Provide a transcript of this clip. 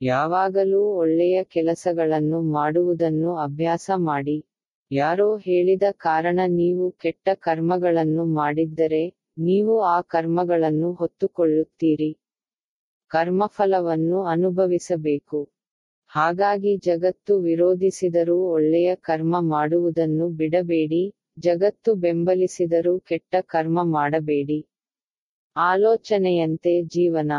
ಯಾವಾಗಲೂ ಒಳ್ಳೆಯ ಕೆಲಸಗಳನ್ನು ಮಾಡುವುದನ್ನು ಅಭ್ಯಾಸ ಮಾಡಿ. ಯಾರೋ ಹೇಳಿದ ಕಾರಣ ನೀವು ಕೆಟ್ಟ ಕರ್ಮಗಳನ್ನು ಮಾಡಿದ್ದರೆ, ನೀವು ಆ ಕರ್ಮಗಳನ್ನು ಹೊತ್ತುಕೊಳ್ಳುತ್ತೀರಿ. ಕರ್ಮಫಲವನ್ನು ಅನುಭವಿಸಬೇಕು. ಹಾಗಾಗಿ ಜಗತ್ತು ವಿರೋಧಿಸಿದರೂ ಒಳ್ಳೆಯ ಕರ್ಮ ಮಾಡುವುದನ್ನು ಬಿಡಬೇಡಿ, ಜಗತ್ತು ಬೆಂಬಲಿಸಿದರೂ ಕೆಟ್ಟ ಕರ್ಮ ಮಾಡಬೇಡಿ. ಆಲೋಚನೆಯಂತೆ ಜೀವನ.